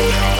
Bye.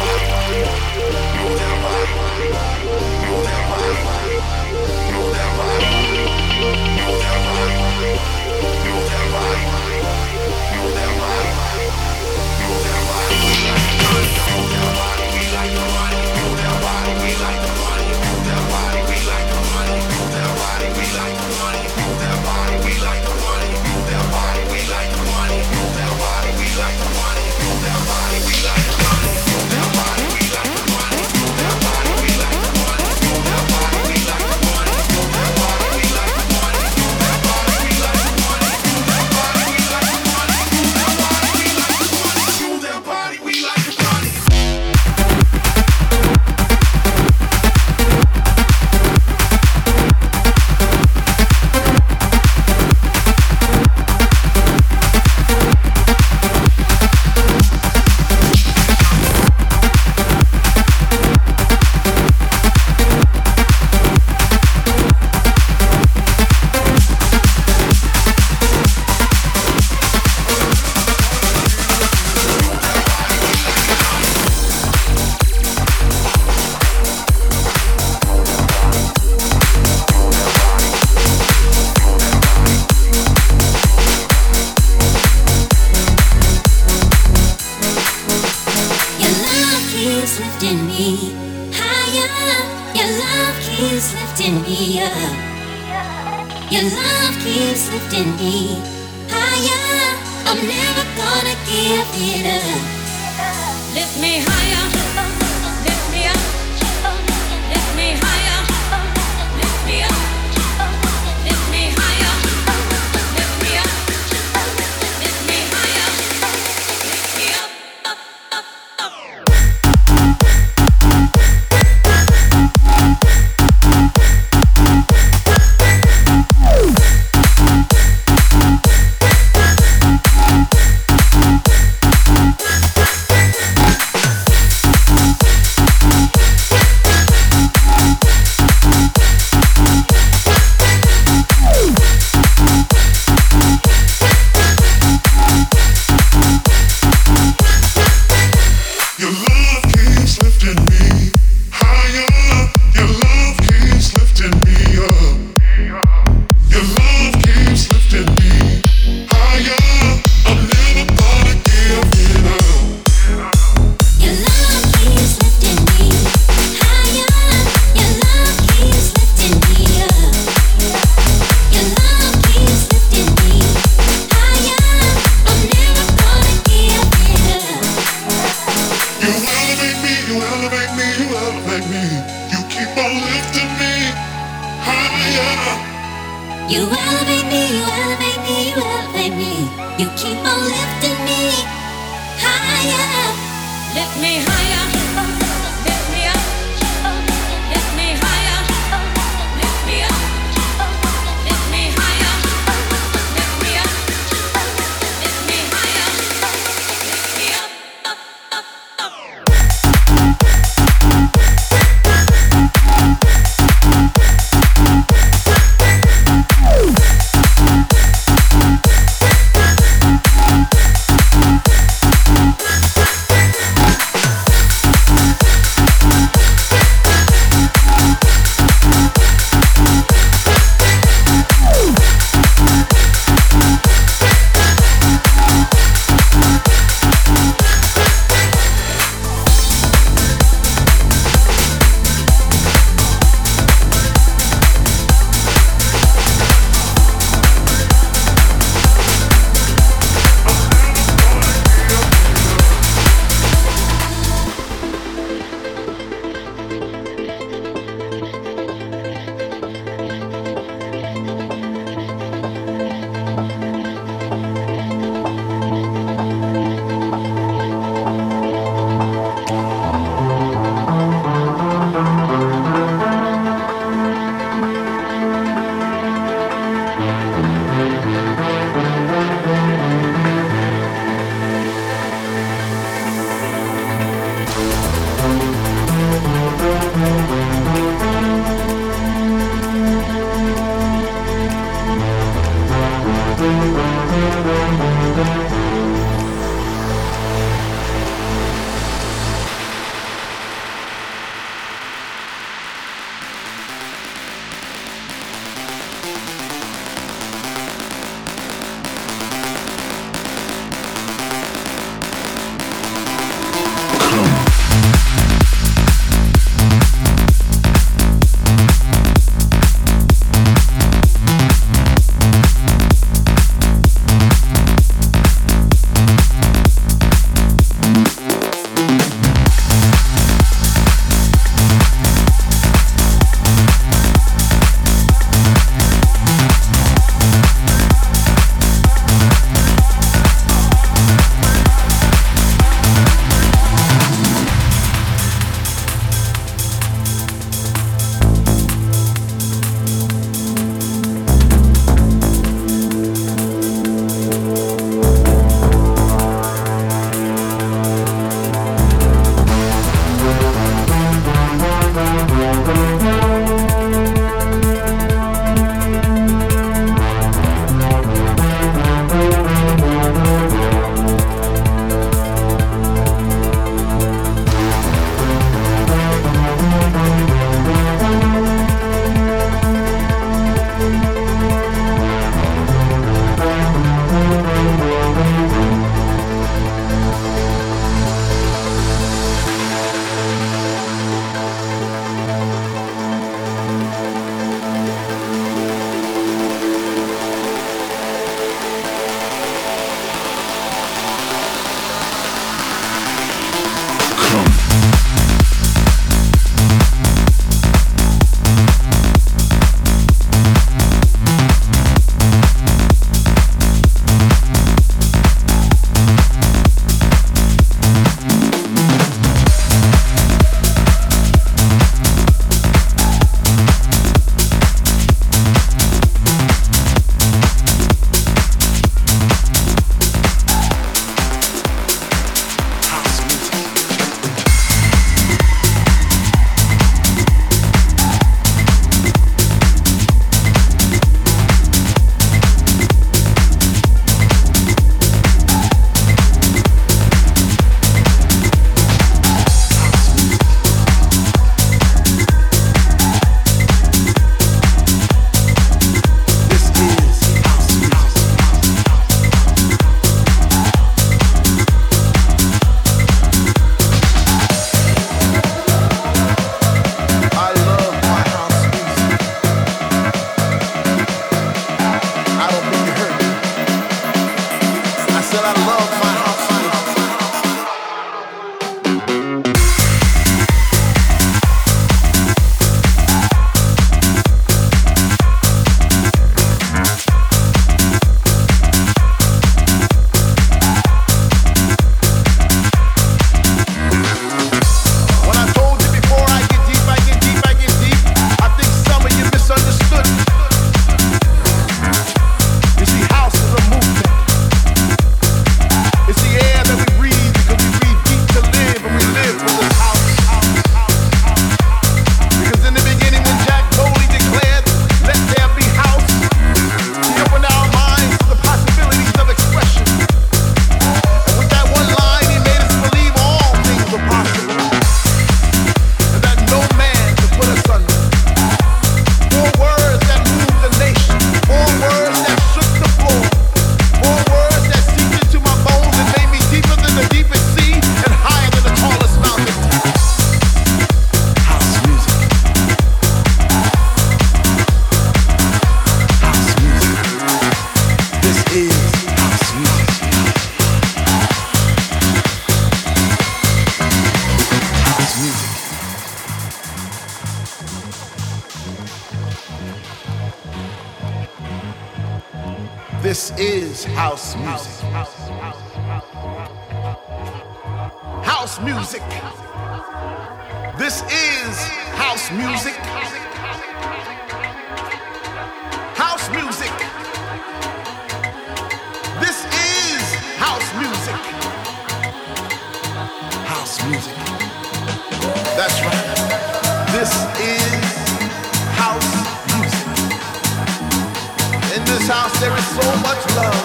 There is so much love.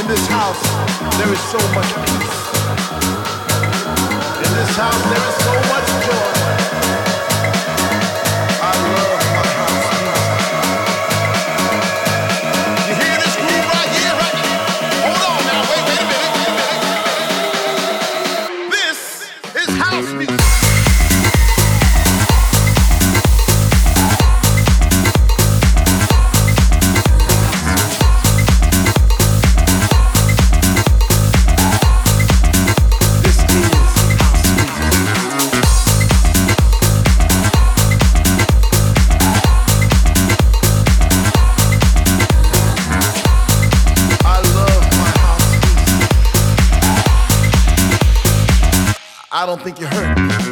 In this house, there is so much peace. In this house, there is so much joy. Don't think you heard me.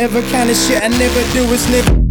Ever kind of shit I never do is slip.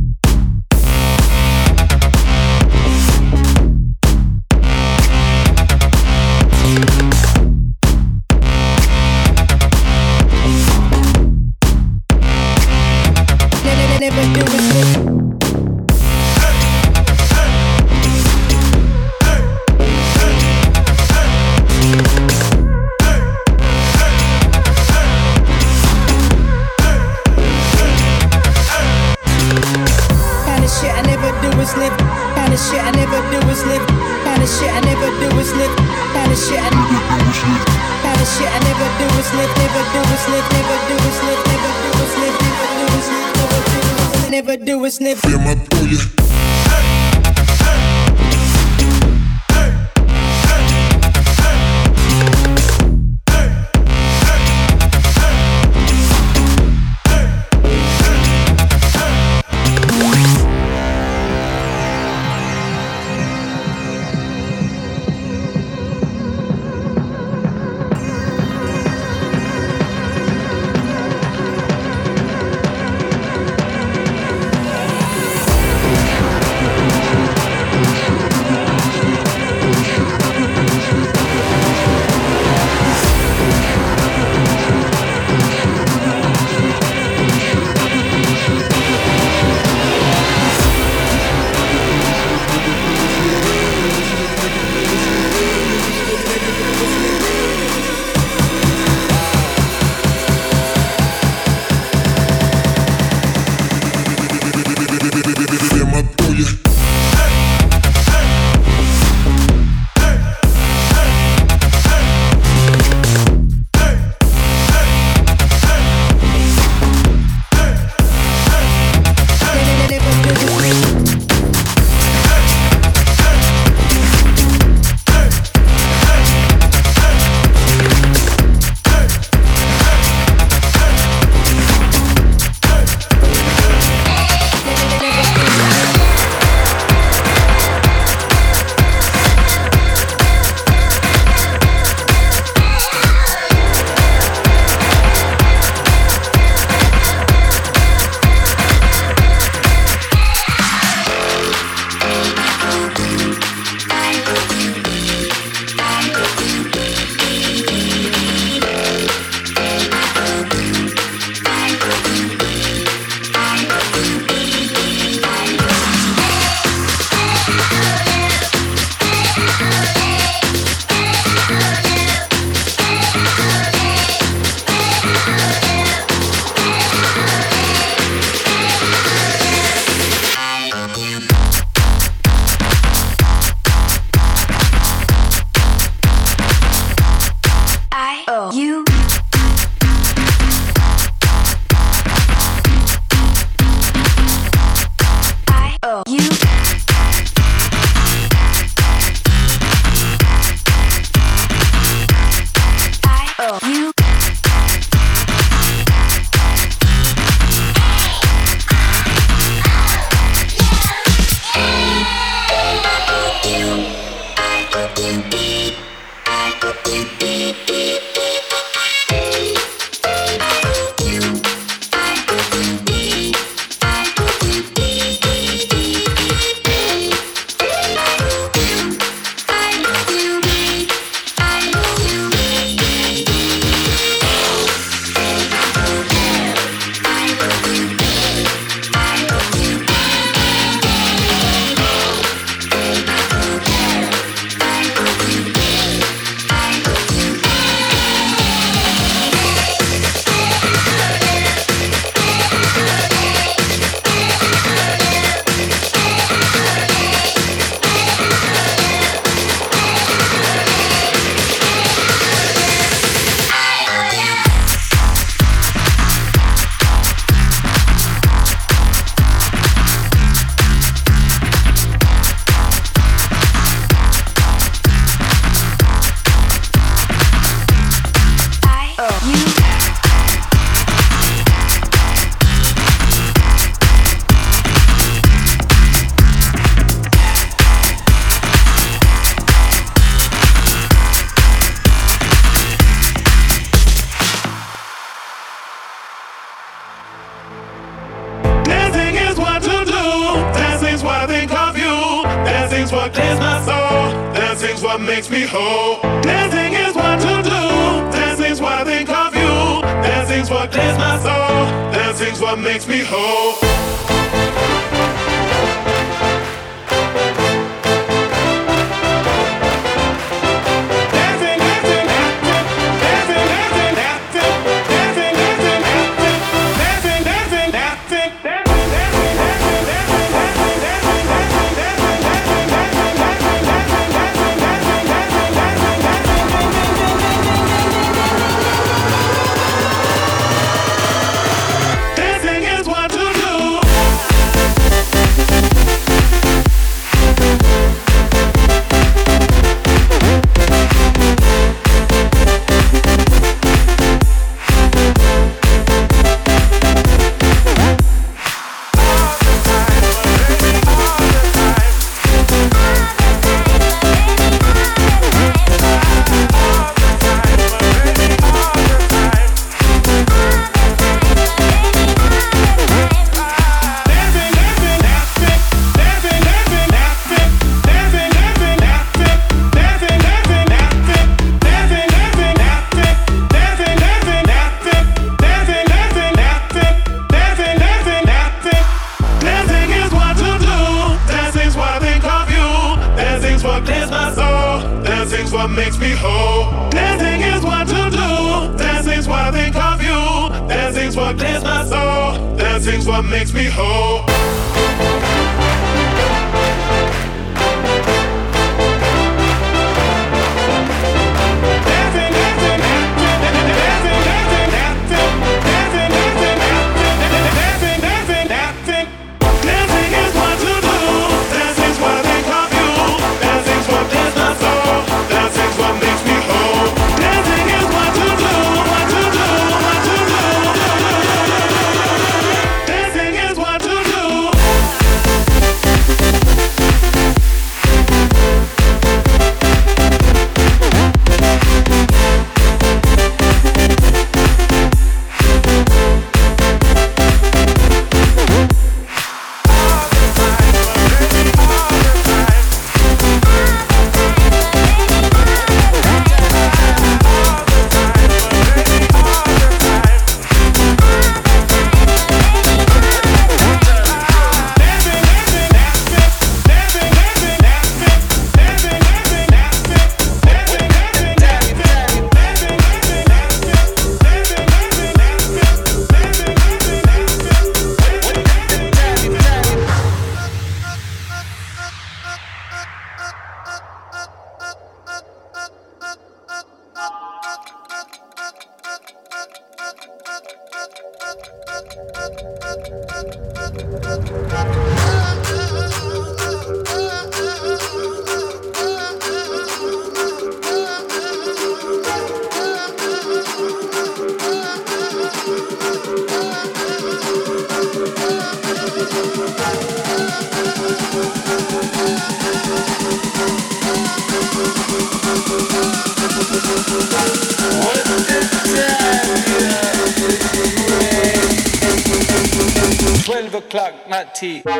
Daddy.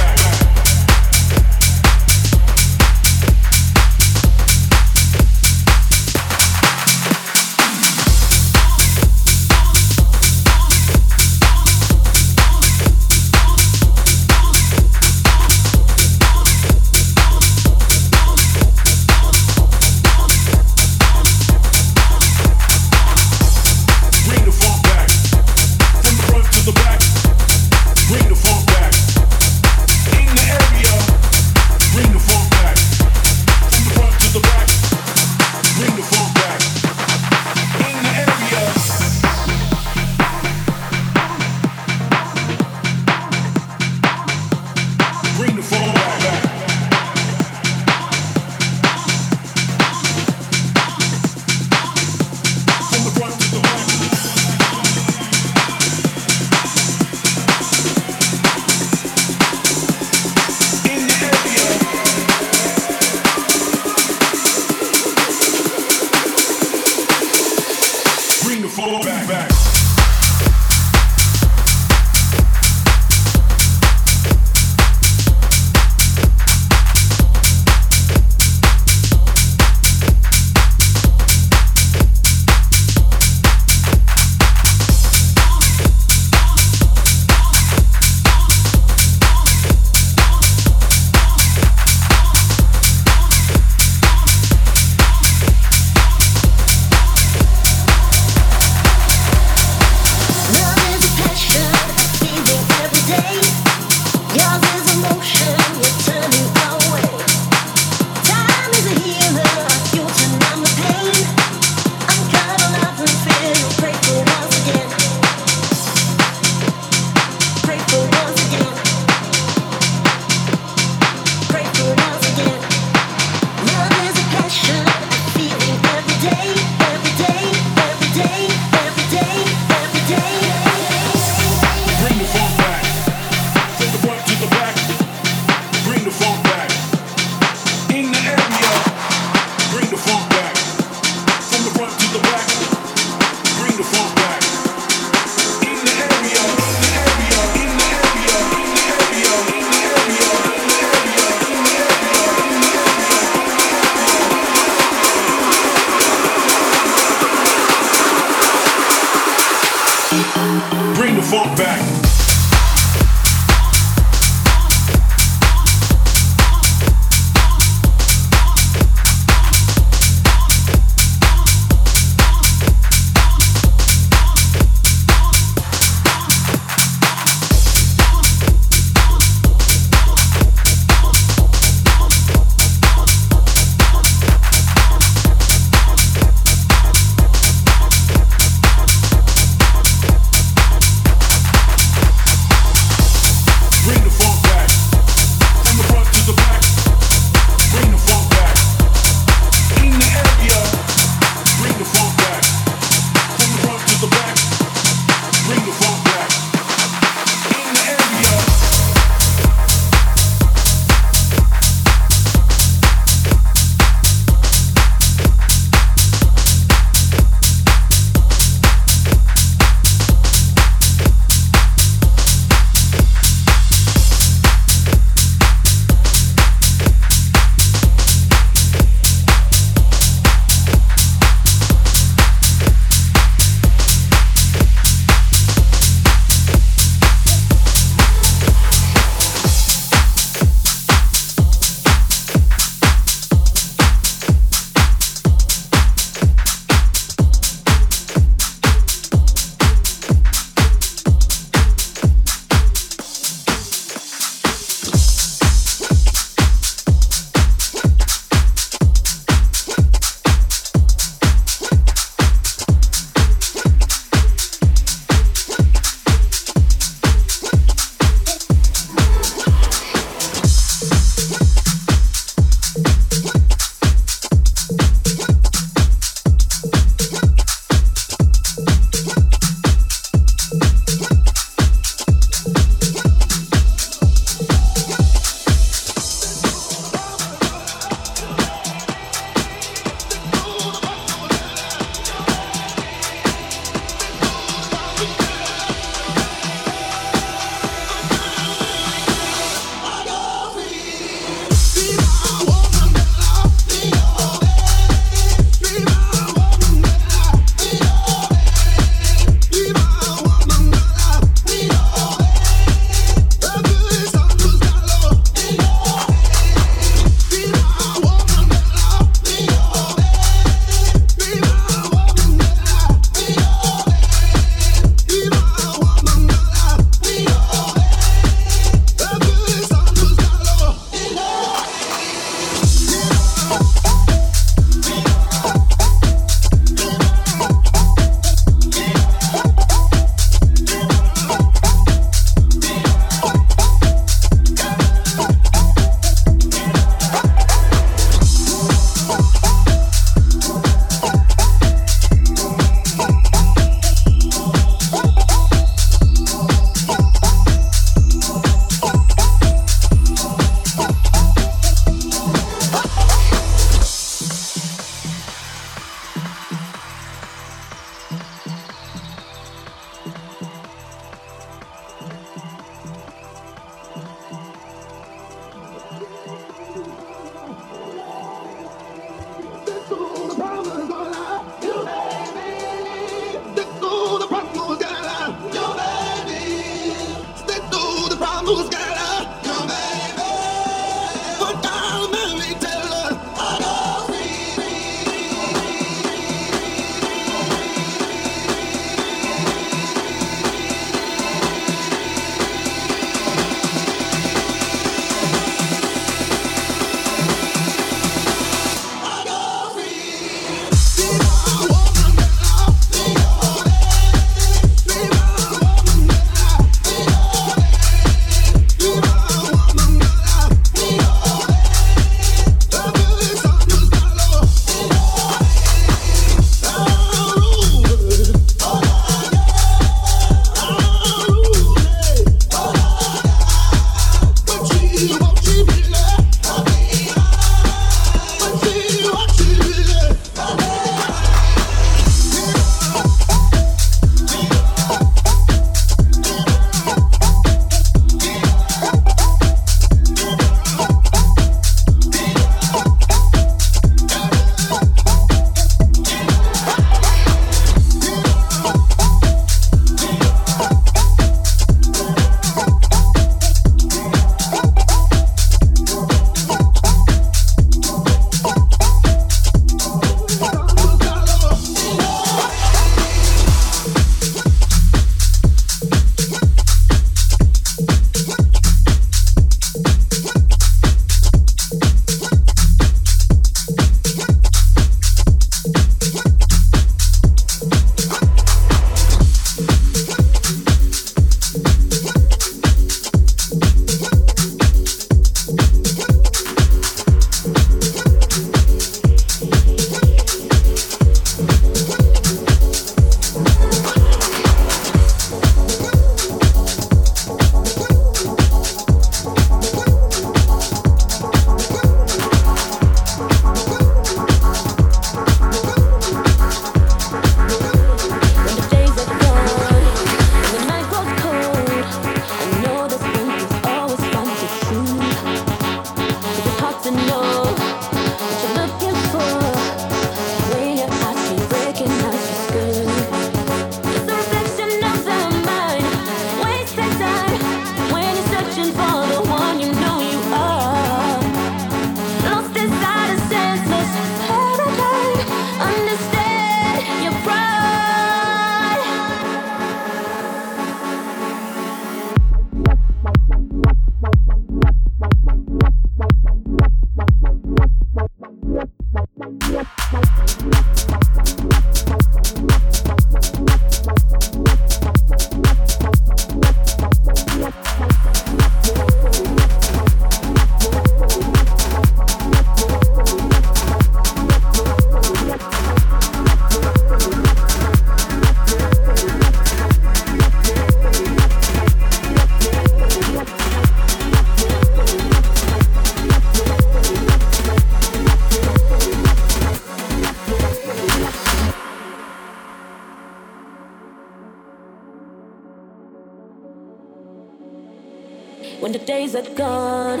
Gone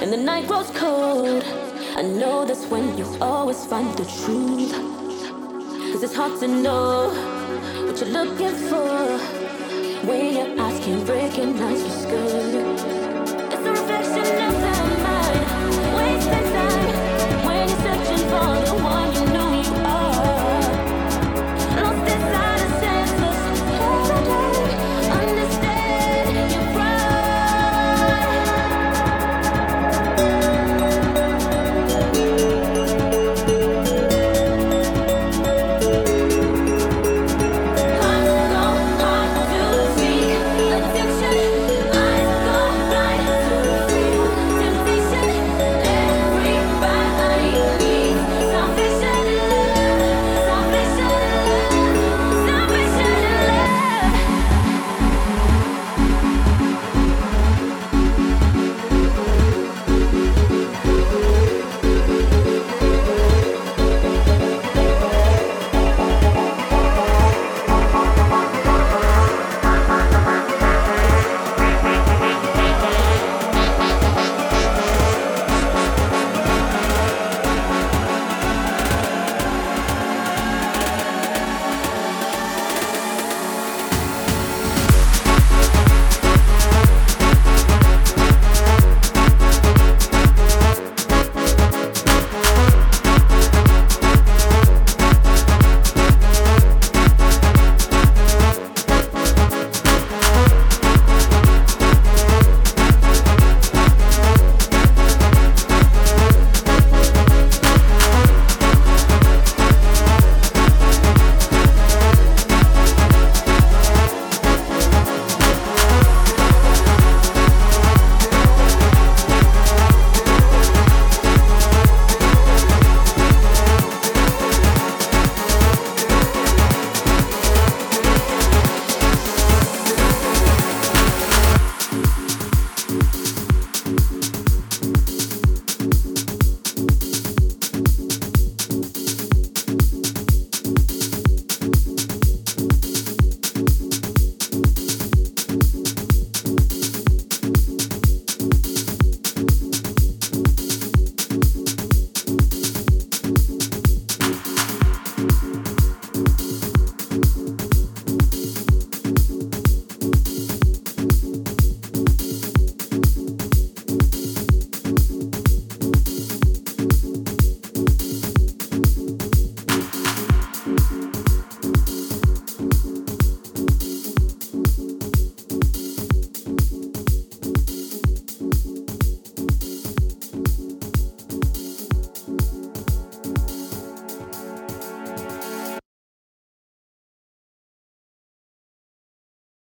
and the night grows cold. I know that's when you always find the truth. Cause it's hard to know what you're looking for when your eyes can't recognize what's good. It's a reflection of the mind, wasting time when you're searching for